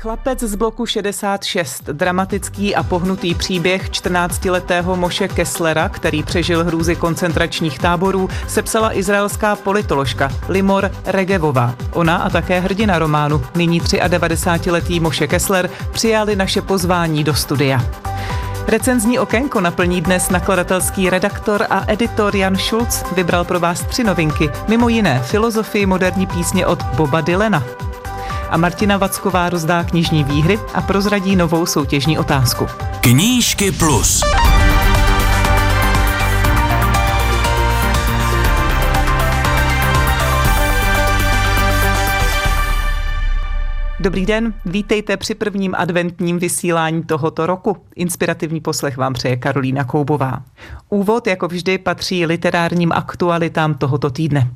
Chlapec z bloku 66, dramatický a pohnutý příběh 14-letého Moše Kesslera, který přežil hrůzy koncentračních táborů, sepsala izraelská politoložka Limor Regevová. Ona a také hrdina románu, nyní 93-letý Moše Kessler, přijali naše pozvání do studia. Recenzní okénko naplní dnes nakladatelský redaktor a editor Jan Schulz. Vybral pro vás tři novinky, mimo jiné filozofii moderní písně od Boba Dylena a Martina Vacková rozdá knižní výhry a prozradí novou soutěžní otázku. Knížky plus. Dobrý den, vítejte při prvním adventním vysílání tohoto roku. Inspirativní poslech vám přeje Karolína Koubová. Úvod, jako vždy, patří literárním aktualitám tohoto týdne.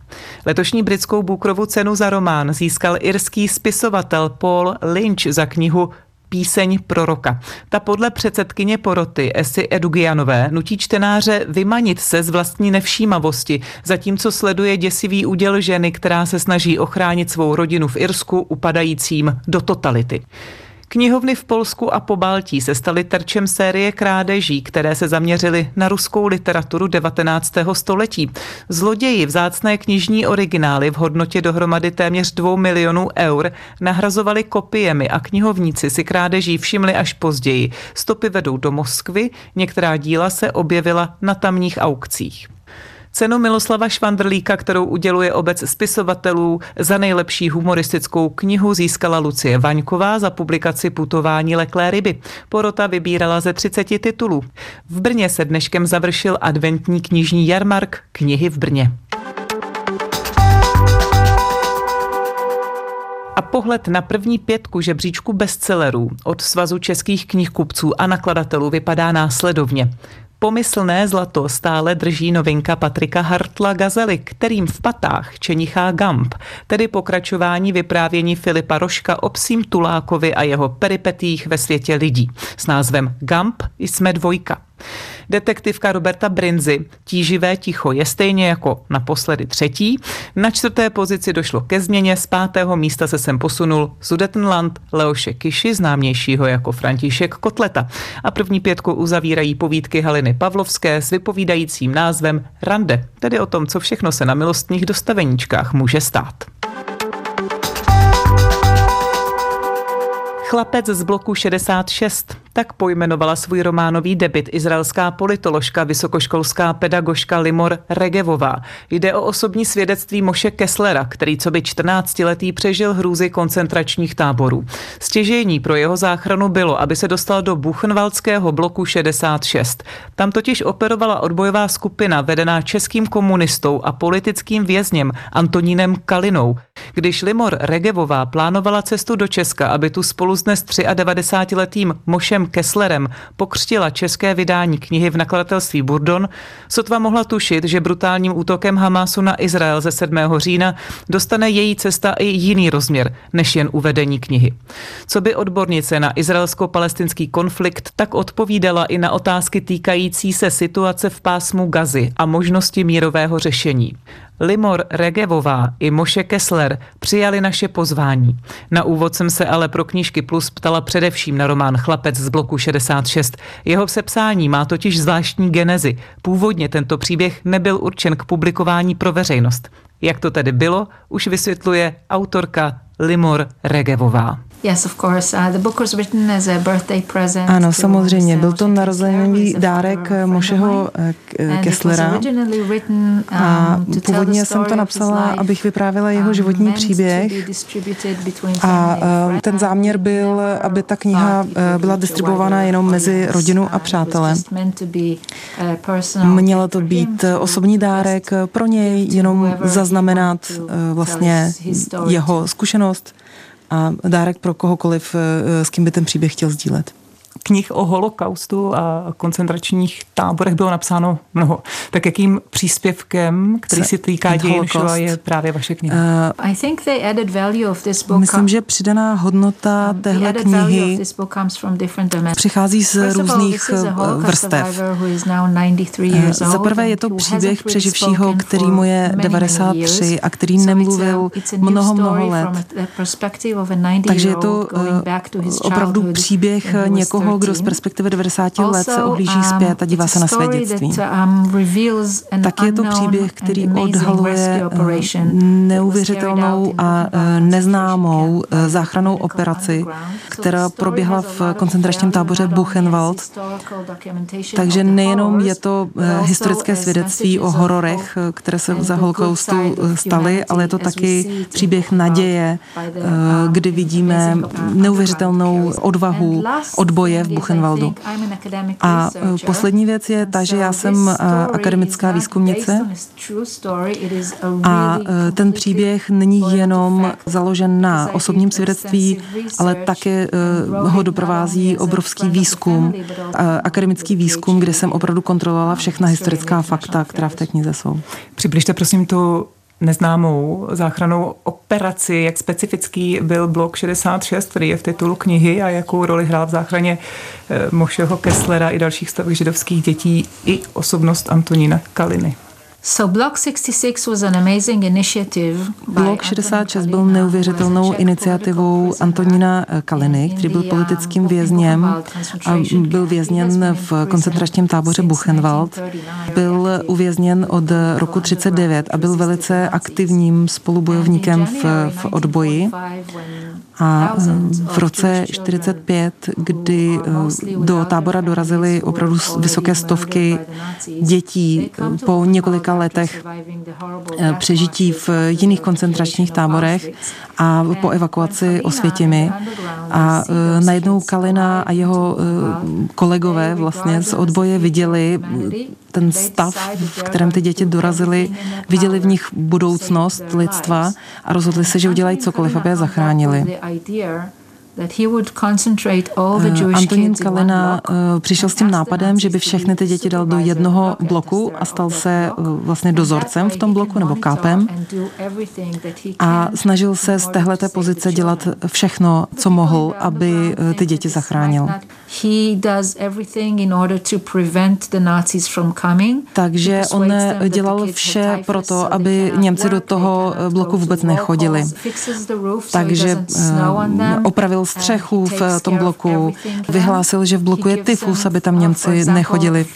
Letošní britskou Bukrovu cenu za román získal irský spisovatel Paul Lynch za knihu píseň proroka. Ta podle předsedkyně poroty Esy Edugianové nutí čtenáře vymanit se z vlastní nevšímavosti, zatímco sleduje děsivý úděl ženy, která se snaží ochránit svou rodinu v Irsku upadajícím do totality. Knihovny v Polsku a po Baltí se staly terčem série krádeží, které se zaměřily na ruskou literaturu 19. století. Zloději vzácné knižní originály v hodnotě dohromady téměř 2 milionů eur nahrazovali kopiemi a knihovníci si krádeží všimli až později. Stopy vedou do Moskvy, některá díla se objevila na tamních aukcích. Cenu Miloslava Švandrlíka, kterou uděluje obec spisovatelů za nejlepší humoristickou knihu, získala Lucie Vaňková za publikaci Putování leklé ryby. Porota vybírala ze 30 titulů. V Brně se dneškem završil adventní knižní jarmark Knihy v Brně. A pohled na první pětku žebříčku bestsellerů od Svazu českých knihkupců a nakladatelů vypadá následovně. Pomyslné zlato stále drží novinka Patrika Hartla Gazely, kterým v patách čenichá Gamp, tedy pokračování vyprávění Filipa Roška o psím Tulákovi a jeho peripetích ve světě lidí s názvem Gamp jsme dvojka. Detektivka Roberta Brinzy, Tíživé ticho, je stejně jako naposledy třetí. Na čtvrté pozici došlo ke změně, z pátého místa se sem posunul Sudetenland Leoše Kiši, známějšího jako František Kotleta. A první pětku uzavírají povídky Haliny Pavlovské s vypovídajícím názvem Rande, tedy o tom, co všechno se na milostních dostaveníčkách může stát. Chlapec z bloku 66. Tak pojmenovala svůj románový debit izraelská politoložka, vysokoškolská pedagožka Limor Regevová. Jde o osobní svědectví Moše Kesslera, který co by 14-letý přežil hrůzy koncentračních táborů. Stěžení pro jeho záchranu bylo, aby se dostal do Buchenwaldského bloku 66. Tam totiž operovala odbojová skupina vedená českým komunistou a politickým vězněm Antonínem Kalinou. Když Limor Regevová plánovala cestu do Česka, aby tu spolu s dnes 93-letým Mošem Josefem Kesslerem pokřtila české vydání knihy v nakladatelství Burdon, sotva mohla tušit, že brutálním útokem Hamásu na Izrael ze 7. října dostane její cesta i jiný rozměr, než jen uvedení knihy. Co by odbornice na izraelsko-palestinský konflikt tak odpovídala i na otázky týkající se situace v pásmu Gazy a možnosti mírového řešení. Limor Regevová i Moše Kessler přijali naše pozvání. Na úvod jsem se ale pro knížky Plus ptala především na román Chlapec z bloku 66. Jeho sepsání má totiž zvláštní genezi. Původně tento příběh nebyl určen k publikování pro veřejnost. Jak to tedy bylo, už vysvětluje autorka Limor Regevová. Yes, of course. Uh, the book was written as a birthday present. Ano, samozřejmě. Byl to narozeninný dárek Mošeho eh, Kesslera. A um, původně jsem to napsala, abych vyprávěla jeho um, životní příběh. A eh, ten záměr byl, aby ta kniha eh, byla distribuována jenom mezi rodinu a přátelé. Mělo to být osobní dárek pro něj, jenom zaznamenat vlastně jeho zkušenost a dárek pro kohokoliv, eh, s kým by ten příběh chtěl sdílet. Knih o holokaustu a koncentračních táborech bylo napsáno mnoho. Tak jakým příspěvkem, který se týká dějin je právě vaše kniha? Uh, myslím, že přidaná hodnota um, téhle knihy přichází z různých uh, vrstev. Uh, za prvé je to příběh přeživšího, který mu je 93 a který nemluvil mnoho, mnoho let. Takže je to opravdu příběh někoho, kdo z perspektivy 90 let se ohlíží um, zpět a dívá se na své dětství. Um, tak je to příběh, který odhaluje uh, neuvěřitelnou a uh, neznámou uh, záchranou operaci, která proběhla v koncentračním táboře Buchenwald. Takže nejenom je to historické svědectví o hororech, které se za holokaustu staly, ale je to taky příběh naděje, kdy vidíme neuvěřitelnou odvahu odboje v Buchenwaldu. A e, poslední věc je ta, že já jsem e, akademická výzkumnice a e, ten příběh není jenom založen na osobním svědectví, ale také ho doprovází obrovský výzkum, akademický výzkum, kde jsem opravdu kontrolovala všechna historická fakta, která v té knize jsou. Přibližte prosím tu neznámou záchranou operaci, jak specifický byl blok 66, který je v titulu knihy a jakou roli hrál v záchraně eh, Mošeho Kesslera i dalších stovek židovských dětí i osobnost Antonína Kaliny. Blok 66 byl neuvěřitelnou iniciativou Antonína Kaliny, který byl politickým vězněm a byl vězněn v koncentračním táboře Buchenwald. Byl uvězněn od roku 39 a byl velice aktivním spolubojovníkem v, v odboji. A v roce 45, kdy do tábora dorazily opravdu vysoké stovky dětí po několika několika letech eh, přežití v jiných koncentračních táborech a po evakuaci Osvětimi. A eh, najednou Kalina a jeho eh, kolegové vlastně z odboje viděli ten stav, v kterém ty děti dorazily, viděli v nich budoucnost lidstva a rozhodli se, že udělají cokoliv, aby je zachránili. Eh, Antonín Kalina eh, přišel s tím nápadem, že by všechny ty děti dal do jednoho bloku a stal se eh, vlastně dozorcem v tom bloku nebo kápem. a snažil se z téhleté pozice dělat všechno, co mohl, aby ty děti zachránil. Takže on dělal vše pro to, aby Němci do toho bloku vůbec nechodili. Takže opravil střechu v tom bloku, vyhlásil, že v bloku je tyfus, aby tam Němci nechodili.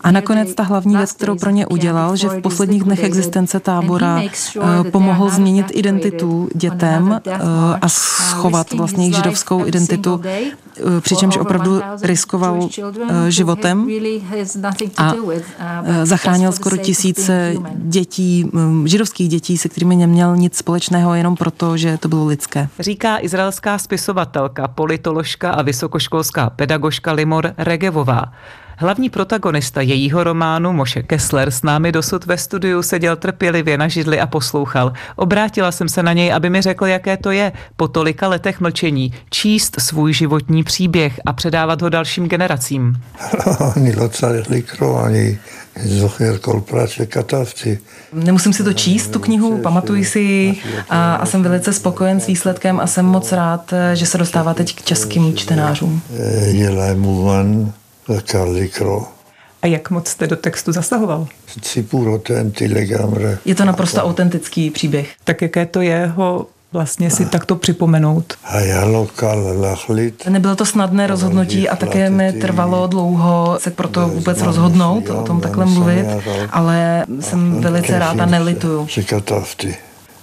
A nakonec ta hlavní věc, kterou pro ně udělal, že v posledních dnech existence tábora eh, pomohl změnit identitu dětem eh, a schovat vlastně jejich židovskou identitu Eh, přičemž opravdu riskoval eh, životem a eh, zachránil skoro tisíce dětí, mm, židovských dětí, se kterými neměl nic společného, jenom proto, že to bylo lidské. Říká izraelská spisovatelka, politoložka a vysokoškolská pedagožka Limor Regevová. Hlavní protagonista jejího románu Moše Kessler s námi dosud ve studiu seděl trpělivě na židli a poslouchal. Obrátila jsem se na něj, aby mi řekl, jaké to je po tolika letech mlčení číst svůj životní příběh a předávat ho dalším generacím. Nemusím si to číst, tu knihu, pamatuji si a, a jsem velice spokojen s výsledkem a jsem moc rád, že se dostává teď k českým čtenářům. A jak moc jste do textu zasahoval? Je to naprosto autentický příběh. Tak jaké to je ho vlastně si takto připomenout? Nebylo to snadné rozhodnutí a také mi trvalo dlouho se proto vůbec rozhodnout, o tom takhle mluvit, ale jsem velice rád a nelituju.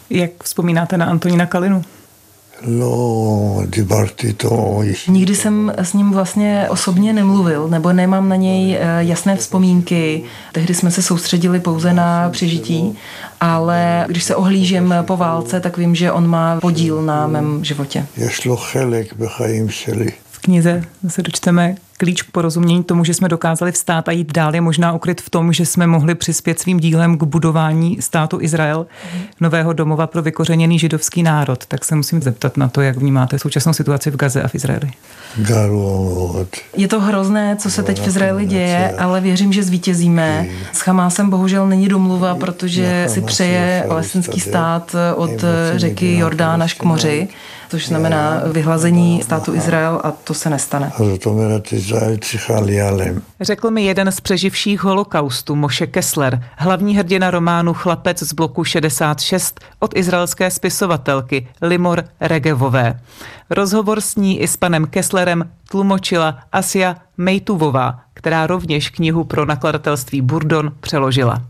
Jak vzpomínáte na Antonína Kalinu? No, Nikdy jsem s ním vlastně osobně nemluvil, nebo nemám na něj eh, jasné vzpomínky. Tehdy jsme se soustředili pouze na přežití, ale když se ohlížím po válce, tak vím, že on má podíl na mém životě. V knize se dočteme, klíč k porozumění tomu, že jsme dokázali vstát a jít dál, je možná ukryt v tom, že jsme mohli přispět svým dílem k budování státu Izrael, nového domova pro vykořeněný židovský národ. Tak se musím zeptat na to, jak vnímáte současnou situaci v Gaze a v Izraeli. Je to hrozné, co se teď v Izraeli děje, ale věřím, že zvítězíme. S Hamásem bohužel není domluva, protože si přeje palestinský stát od řeky Jordán až k moři což znamená vyhlazení státu Izrael a to se nestane. Řekl mi jeden z přeživších holokaustu, Moše Kessler, hlavní hrdina románu Chlapec z bloku 66 od izraelské spisovatelky Limor Regevové. Rozhovor s ní i s panem Kesslerem tlumočila Asia Mejtuvová, která rovněž knihu pro nakladatelství Burdon přeložila.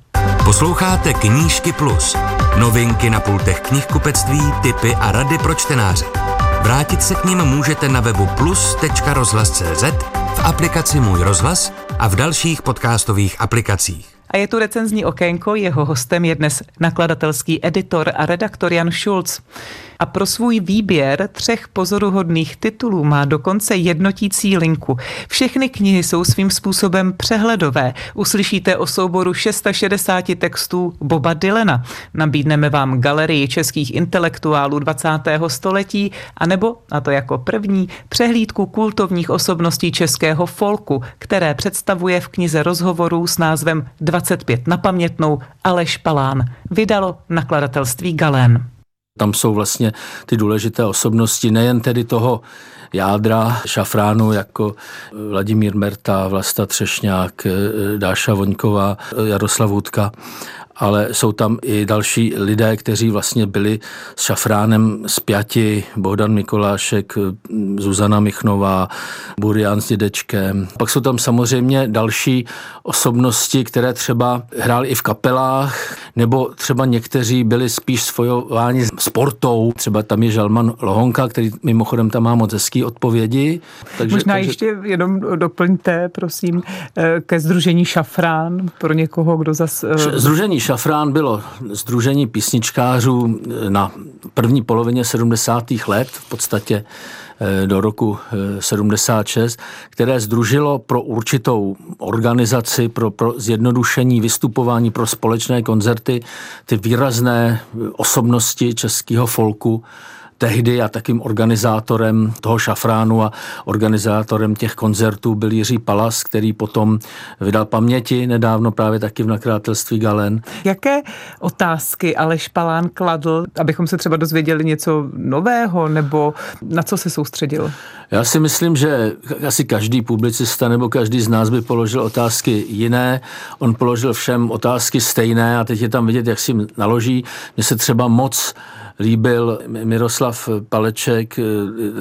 Posloucháte Knížky Plus. Novinky na pultech knihkupectví, typy a rady pro čtenáře. Vrátit se k ním můžete na webu plus.rozhlas.cz, v aplikaci Můj rozhlas a v dalších podcastových aplikacích. A je tu recenzní okénko, jeho hostem je dnes nakladatelský editor a redaktor Jan Schulz a pro svůj výběr třech pozoruhodných titulů má dokonce jednotící linku. Všechny knihy jsou svým způsobem přehledové. Uslyšíte o souboru 660 textů Boba Dylena. Nabídneme vám galerii českých intelektuálů 20. století, anebo, a to jako první, přehlídku kultovních osobností českého folku, které představuje v knize rozhovorů s názvem 25 na pamětnou Aleš Palán. Vydalo nakladatelství Galen. Tam jsou vlastně ty důležité osobnosti, nejen tedy toho jádra šafránu jako Vladimír Merta, Vlasta Třešňák, Dáša Voňková, Jaroslav Vůdka, ale jsou tam i další lidé, kteří vlastně byli s šafránem spjati, Bohdan Mikolášek, Zuzana Michnová, Burian s dědečkem. Pak jsou tam samozřejmě další osobnosti, které třeba hrály i v kapelách, nebo třeba někteří byli spíš svojováni sportou. Třeba tam je Žalman Lohonka, který mimochodem tam má moc hezký odpovědi. Takže, Možná takže... ještě jenom doplňte, prosím, eh, ke združení Šafrán pro někoho, kdo zase... Združení Šafrán bylo združení písničkářů na první polovině 70. let, v podstatě eh, do roku 76, eh, které združilo pro určitou organizaci, pro, pro zjednodušení vystupování, pro společné koncerty ty výrazné osobnosti českého folku, tehdy a takým organizátorem toho šafránu a organizátorem těch koncertů byl Jiří Palas, který potom vydal paměti nedávno právě taky v nakladatelství Galen. Jaké otázky Aleš Palán kladl, abychom se třeba dozvěděli něco nového, nebo na co se soustředil? Já si myslím, že asi každý publicista nebo každý z nás by položil otázky jiné. On položil všem otázky stejné a teď je tam vidět, jak si naloží. Mně se třeba moc líbil Miroslav Paleček,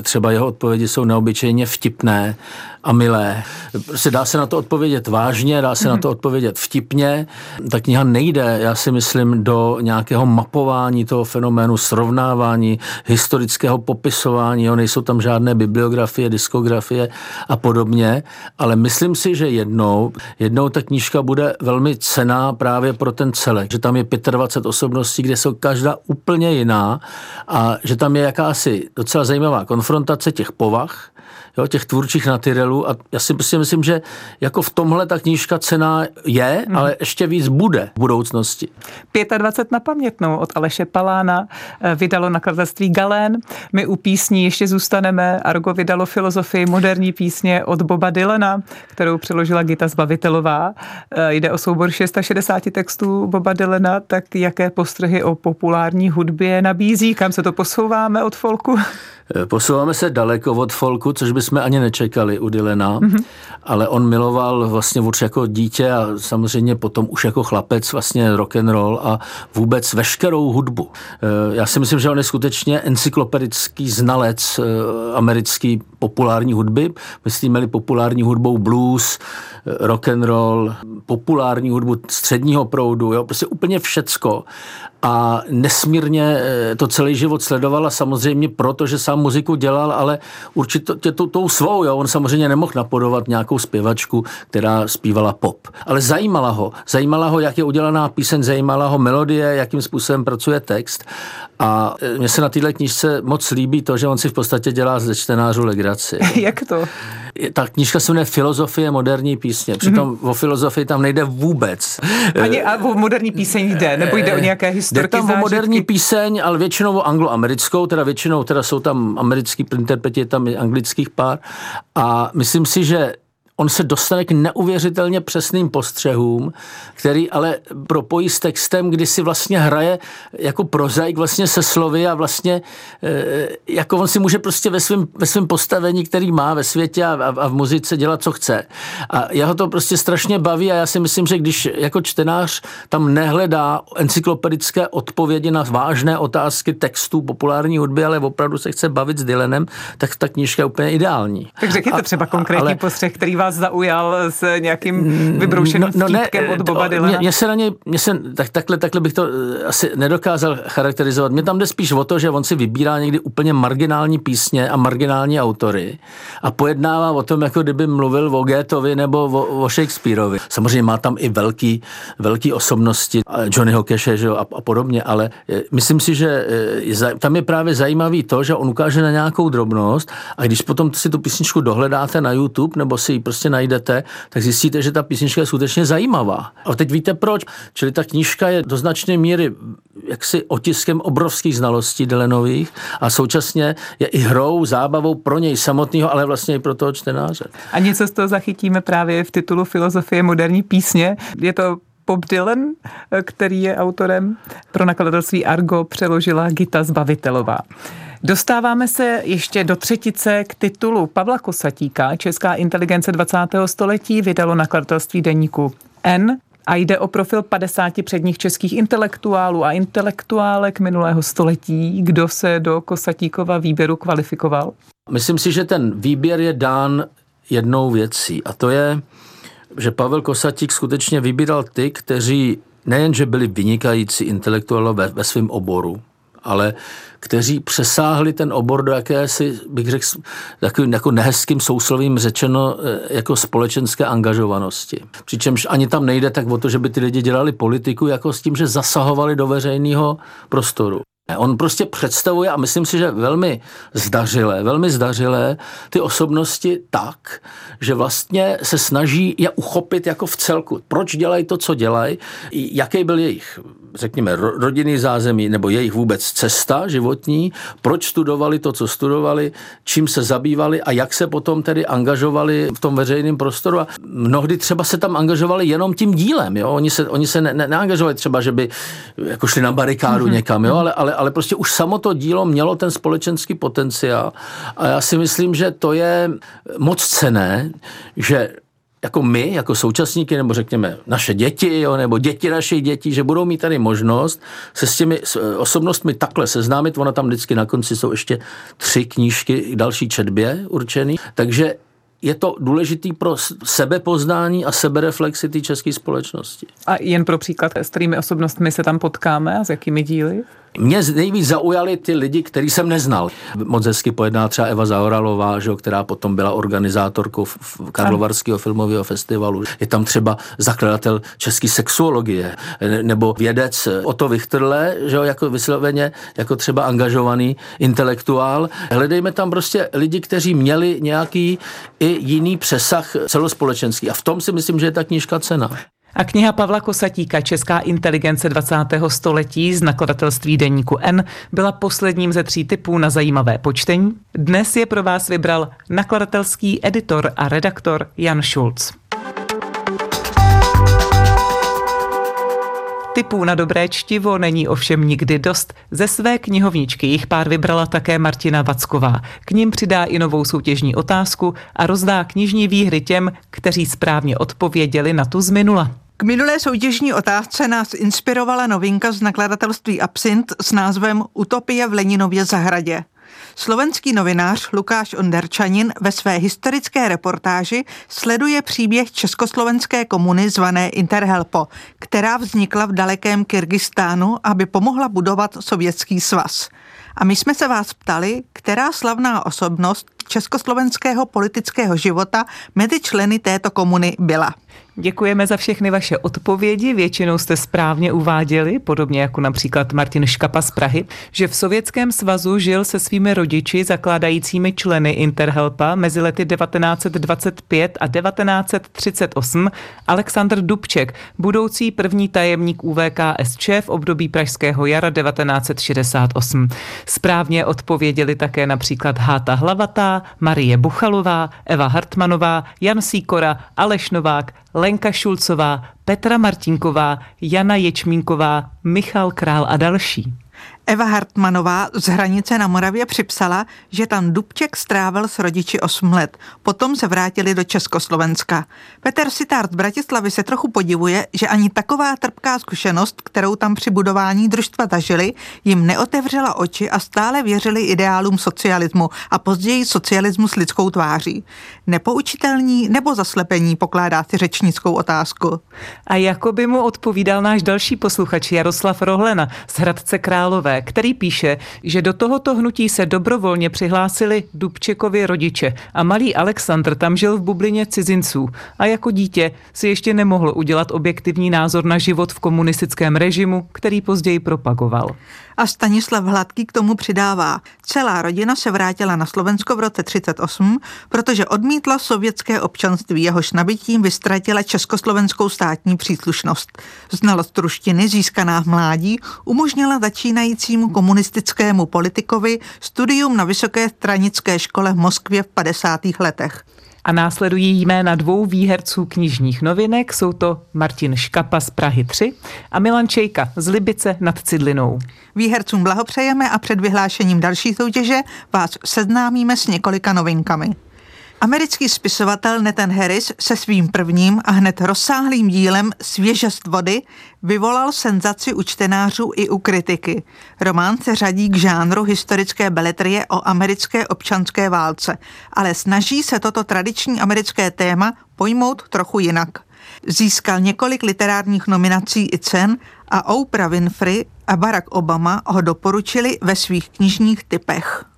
třeba jeho odpovědi jsou neobyčejně vtipné a milé. Prostě dá se na to odpovědět vážně, dá se mm-hmm. na to odpovědět vtipně. Ta kniha nejde, já si myslím, do nějakého mapování toho fenoménu, srovnávání, historického popisování, jo, nejsou tam žádné bibliografie, diskografie a podobně, ale myslím si, že jednou, jednou ta knížka bude velmi cená právě pro ten celek, že tam je 25 osobností, kde jsou každá úplně jiná a že tam je jakási docela zajímavá konfrontace těch povah, jo, těch tvůrčích natyrelů a já si prostě myslím, že jako v tomhle ta knížka cena je, hmm. ale ještě víc bude v budoucnosti. 25 na pamětnou od Aleše Palána eh, vydalo nakladatelství Galén. My u písní ještě zůstaneme. Argo vydalo filozofii moderní písně od Boba Dylana, kterou přeložila Gita Zbavitelová. Eh, jde o soubor 660 textů Boba Dylana, tak jaké postřehy o populární hudbě nabízí? Kam se to posouváme od folku? Eh, posouváme se daleko od folku, což bychom ani nečekali u Dylena, mm-hmm. ale on miloval vlastně už jako dítě a samozřejmě potom už jako chlapec vlastně rock and roll a vůbec veškerou hudbu. Eh, já si myslím, že on je skutečně encyklopedický znalec eh, americký populární hudby. Myslíme-li populární hudbou blues, rock and roll, populární hudbu středního proudu, jo, prostě úplně všecko a nesmírně eh, to celý život sledovala samozřejmě proto, že sám muziku dělal, ale určitě tou, tou svou, jo. on samozřejmě nemohl napodovat nějakou zpěvačku, která zpívala pop. Ale zajímala ho, zajímala ho, jak je udělaná píseň, zajímala ho melodie, jakým způsobem pracuje text a eh, mně se na téhle knížce moc líbí to, že on si v podstatě dělá ze čtenářů legraci. jak to? Ta knižka se jmenuje Filozofie moderní písně. Přitom mm-hmm. o filozofii tam nejde vůbec. Ani a o moderní píseň jde, nebo jde o nějaké historky, Jde tam zážitky. o moderní píseň, ale většinou o angloamerickou, teda většinou teda jsou tam americký interpreti, tam anglických pár. A myslím si, že on se dostane k neuvěřitelně přesným postřehům, který ale propojí s textem, kdy si vlastně hraje jako prozaik vlastně se slovy a vlastně eh, jako on si může prostě ve svém ve svém postavení, který má ve světě a, a v muzice dělat, co chce. A jeho to prostě strašně baví a já si myslím, že když jako čtenář tam nehledá encyklopedické odpovědi na vážné otázky textů populární hudby, ale opravdu se chce bavit s Dylanem, tak ta knižka je úplně ideální. Tak řekněte třeba konkrétní ale, postřeh, který vás zaujal s nějakým mm, vybroušeným no, no ne, od Boba Dylana? Mě, se na něj, mě se, tak, takhle, takhle bych to eh, asi nedokázal charakterizovat. Mě tam jde spíš o to, že on si vybírá někdy úplně marginální písně a marginální autory a pojednává o tom, jako kdyby mluvil o Goethovi nebo o, o Shakespeareovi. Samozřejmě má tam i velký, velký osobnosti, Johnnyho Cashe že, a, a podobně, ale eh, myslím si, že eh, tam je právě zajímavý to, že on ukáže na nějakou drobnost a když potom si tu písničku dohledáte na YouTube nebo si ji prostě najdete, tak zjistíte, že ta písnička je skutečně zajímavá. A teď víte proč. Čili ta knížka je do značné míry jaksi otiskem obrovských znalostí Dylanových a současně je i hrou, zábavou pro něj samotného, ale vlastně i pro toho čtenáře. A něco z toho zachytíme právě v titulu Filozofie moderní písně. Je to Bob Dylan, který je autorem pro nakladatelství Argo, přeložila Gita Zbavitelová. Dostáváme se ještě do třetice k titulu Pavla Kosatíka. Česká inteligence 20. století vydalo nakladatelství deníku N a jde o profil 50 předních českých intelektuálů a intelektuálek minulého století. Kdo se do Kosatíkova výběru kvalifikoval? Myslím si, že ten výběr je dán jednou věcí a to je, že Pavel Kosatík skutečně vybíral ty, kteří nejenže byli vynikající intelektuálové ve, ve svém oboru, ale kteří přesáhli ten obor do jakési, bych řekl, takovým jako nehezkým souslovím řečeno, eh, jako společenské angažovanosti. Přičemž ani tam nejde tak o to, že by ty lidi dělali politiku, jako s tím, že zasahovali do veřejného prostoru. On prostě představuje, a myslím si, že velmi zdařilé, velmi zdařilé ty osobnosti tak, že vlastně se snaží je uchopit jako v celku. Proč dělají to, co dělají, jaký byl jejich, řekněme, rodinný zázemí, nebo jejich vůbec cesta životní, proč studovali to, co studovali, čím se zabývali a jak se potom tedy angažovali v tom veřejném prostoru. A mnohdy třeba se tam angažovali jenom tím dílem. Jo? Oni se, oni se ne, ne, neangažovali třeba, že by jako šli na barikádu mm-hmm. někam, jo? Ale, ale, ale prostě už samo to dílo mělo ten společenský potenciál. A já si myslím, že to je moc cené, že jako my, jako současníky, nebo řekněme naše děti, jo, nebo děti našich dětí, že budou mít tady možnost se s těmi osobnostmi takhle seznámit. Ona tam vždycky na konci jsou ještě tři knížky k další četbě určený. Takže je to důležitý pro sebepoznání a sebereflexi té české společnosti. A jen pro příklad, s kterými osobnostmi se tam potkáme a s jakými díly? Mě nejvíc zaujali ty lidi, který jsem neznal. Moc hezky pojedná třeba Eva Zaoralová, že, která potom byla organizátorkou Karlovarského filmového festivalu. Je tam třeba zakladatel české sexuologie nebo vědec Otto Vichterle, že, jako vysloveně, jako třeba angažovaný intelektuál. Hledejme tam prostě lidi, kteří měli nějaký i jiný přesah celospolečenský. A v tom si myslím, že je ta knížka cena. A kniha Pavla Kosatíka Česká inteligence 20. století z nakladatelství Deníku N byla posledním ze tří typů na zajímavé počtení. Dnes je pro vás vybral nakladatelský editor a redaktor Jan Schulz. Typů na dobré čtivo není ovšem nikdy dost. Ze své knihovničky jich pár vybrala také Martina Vacková. K ním přidá i novou soutěžní otázku a rozdá knižní výhry těm, kteří správně odpověděli na tu z minula. Minulé soutěžní otázce nás inspirovala novinka z nakladatelství Absint s názvem Utopie v Leninově zahradě. Slovenský novinář Lukáš Onderčanin ve své historické reportáži sleduje příběh československé komuny zvané Interhelpo, která vznikla v dalekém Kyrgyzstánu, aby pomohla budovat sovětský svaz. A my jsme se vás ptali, která slavná osobnost československého politického života mezi členy této komuny byla. Děkujeme za všechny vaše odpovědi, většinou jste správně uváděli, podobně jako například Martin Škapa z Prahy, že v Sovětském svazu žil se svými rodiči, zakládajícími členy Interhelpa mezi lety 1925 a 1938 Aleksandr Dubček, budoucí první tajemník UVKSČ v období Pražského jara 1968. Správně odpověděli také například Háta Hlavatá, Marie Buchalová, Eva Hartmanová, Jan Síkora, Aleš Novák, Lenka Šulcová, Petra Martinková, Jana Ječmínková, Michal Král a další. Eva Hartmanová z Hranice na Moravě připsala, že tam Dubček strávil s rodiči 8 let. Potom se vrátili do Československa. Petr Sitárt z Bratislavy se trochu podivuje, že ani taková trpká zkušenost, kterou tam při budování družstva zažili, jim neotevřela oči a stále věřili ideálům socialismu a později socialismu s lidskou tváří. Nepoučitelní nebo zaslepení pokládá si řečnickou otázku. A jako by mu odpovídal náš další posluchač Jaroslav Rohlena z Hradce Králové který píše, že do tohoto hnutí se dobrovolně přihlásili Dubčekovi rodiče a malý Alexandr tam žil v bublině cizinců a jako dítě si ještě nemohl udělat objektivní názor na život v komunistickém režimu, který později propagoval. A Stanislav Hladký k tomu přidává. Celá rodina se vrátila na Slovensko v roce 38, protože odmítla sovětské občanství, jehož nabitím vystratila československou státní příslušnost. Znalost ruštiny získaná v mládí umožnila začínajícímu komunistickému politikovi studium na Vysoké stranické škole v Moskvě v 50. letech. A následují jména dvou výherců knižních novinek, jsou to Martin Škapa z Prahy 3 a Milan Čejka z Libice nad Cidlinou. Výhercům blahopřejeme a před vyhlášením další soutěže vás seznámíme s několika novinkami. Americký spisovatel Nathan Harris se svým prvním a hned rozsáhlým dílem Svěžest vody vyvolal senzaci u čtenářů i u kritiky. Román se řadí k žánru historické beletrie o americké občanské válce, ale snaží se toto tradiční americké téma pojmout trochu jinak. Získal několik literárních nominací i cen a Oprah Winfrey a Barack Obama ho doporučili ve svých knižních typech.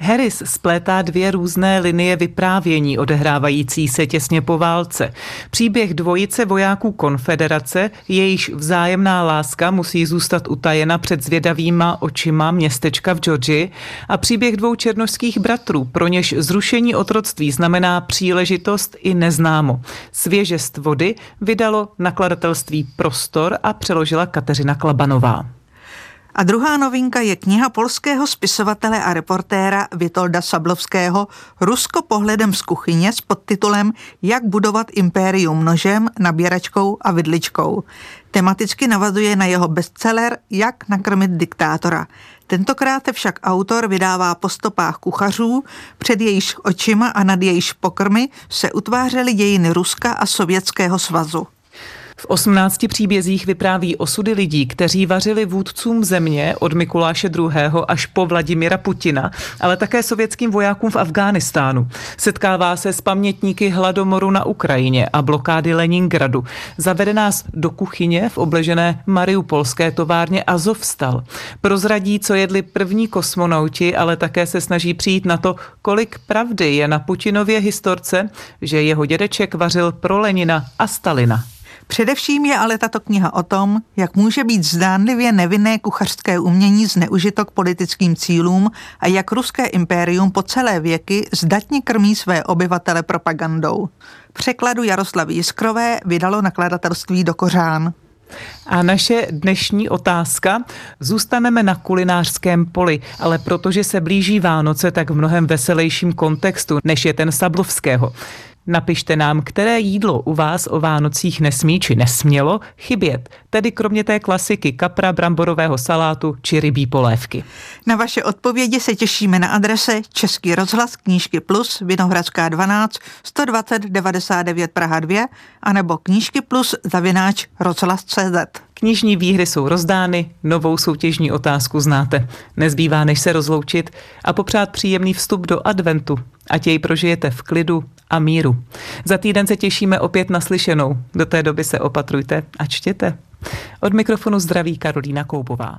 Harris splétá dvě různé linie vyprávění odehrávající se těsně po válce. Příběh dvojice vojáků konfederace, jejíž vzájemná láska musí zůstat utajena před zvědavýma očima městečka v Georgii a příběh dvou černožských bratrů, pro něž zrušení otroctví znamená příležitost i neznámo. Svěžest vody vydalo nakladatelství Prostor a přeložila Kateřina Klabanová. A druhá novinka je kniha polského spisovatele a reportéra Vitolda Sablovského Rusko pohledem z kuchyně s podtitulem Jak budovat impérium nožem, nabíračkou a vidličkou. Tematicky navazuje na jeho bestseller Jak nakrmit diktátora. Tentokrát však autor vydává po stopách kuchařů, před jejíž očima a nad jejíž pokrmy se utvářely dějiny Ruska a Sovětského svazu. V 18 příbězích vypráví osudy lidí, kteří vařili vůdcům země od Mikuláše II. až po Vladimira Putina, ale také sovětským vojákům v Afghánistánu. Setkává se s pamětníky hladomoru na Ukrajině a blokády Leningradu. Zavede nás do kuchyně v obležené Mariupolské továrně Azovstal. Prozradí, co jedli první kosmonauti, ale také se snaží přijít na to, kolik pravdy je na Putinově historce, že jeho dědeček vařil pro Lenina a Stalina. Především je ale tato kniha o tom, jak může být zdánlivě nevinné kuchařské umění zneužito k politickým cílům a jak ruské impérium po celé věky zdatně krmí své obyvatele propagandou. Překladu Jaroslavy Jiskrové vydalo nakladatelství do Kořán. A naše dnešní otázka. Zůstaneme na kulinářském poli, ale protože se blíží Vánoce, tak v mnohem veselějším kontextu, než je ten Sablovského. Napište nám, které jídlo u vás o Vánocích nesmí či nesmělo chybět, tedy kromě té klasiky kapra, bramborového salátu či rybí polévky. Na vaše odpovědi se těšíme na adrese Český rozhlas knížky plus Vinohradská 12 120 99 Praha 2 anebo knížky plus zavináč rozhlas.cz. Knižní výhry jsou rozdány, novou soutěžní otázku znáte. Nezbývá než se rozloučit a popřát příjemný vstup do adventu, ať jej prožijete v klidu a míru. Za týden se těšíme opět na slyšenou. Do té doby se opatrujte a čtěte. Od mikrofonu zdraví Karolína Koubová.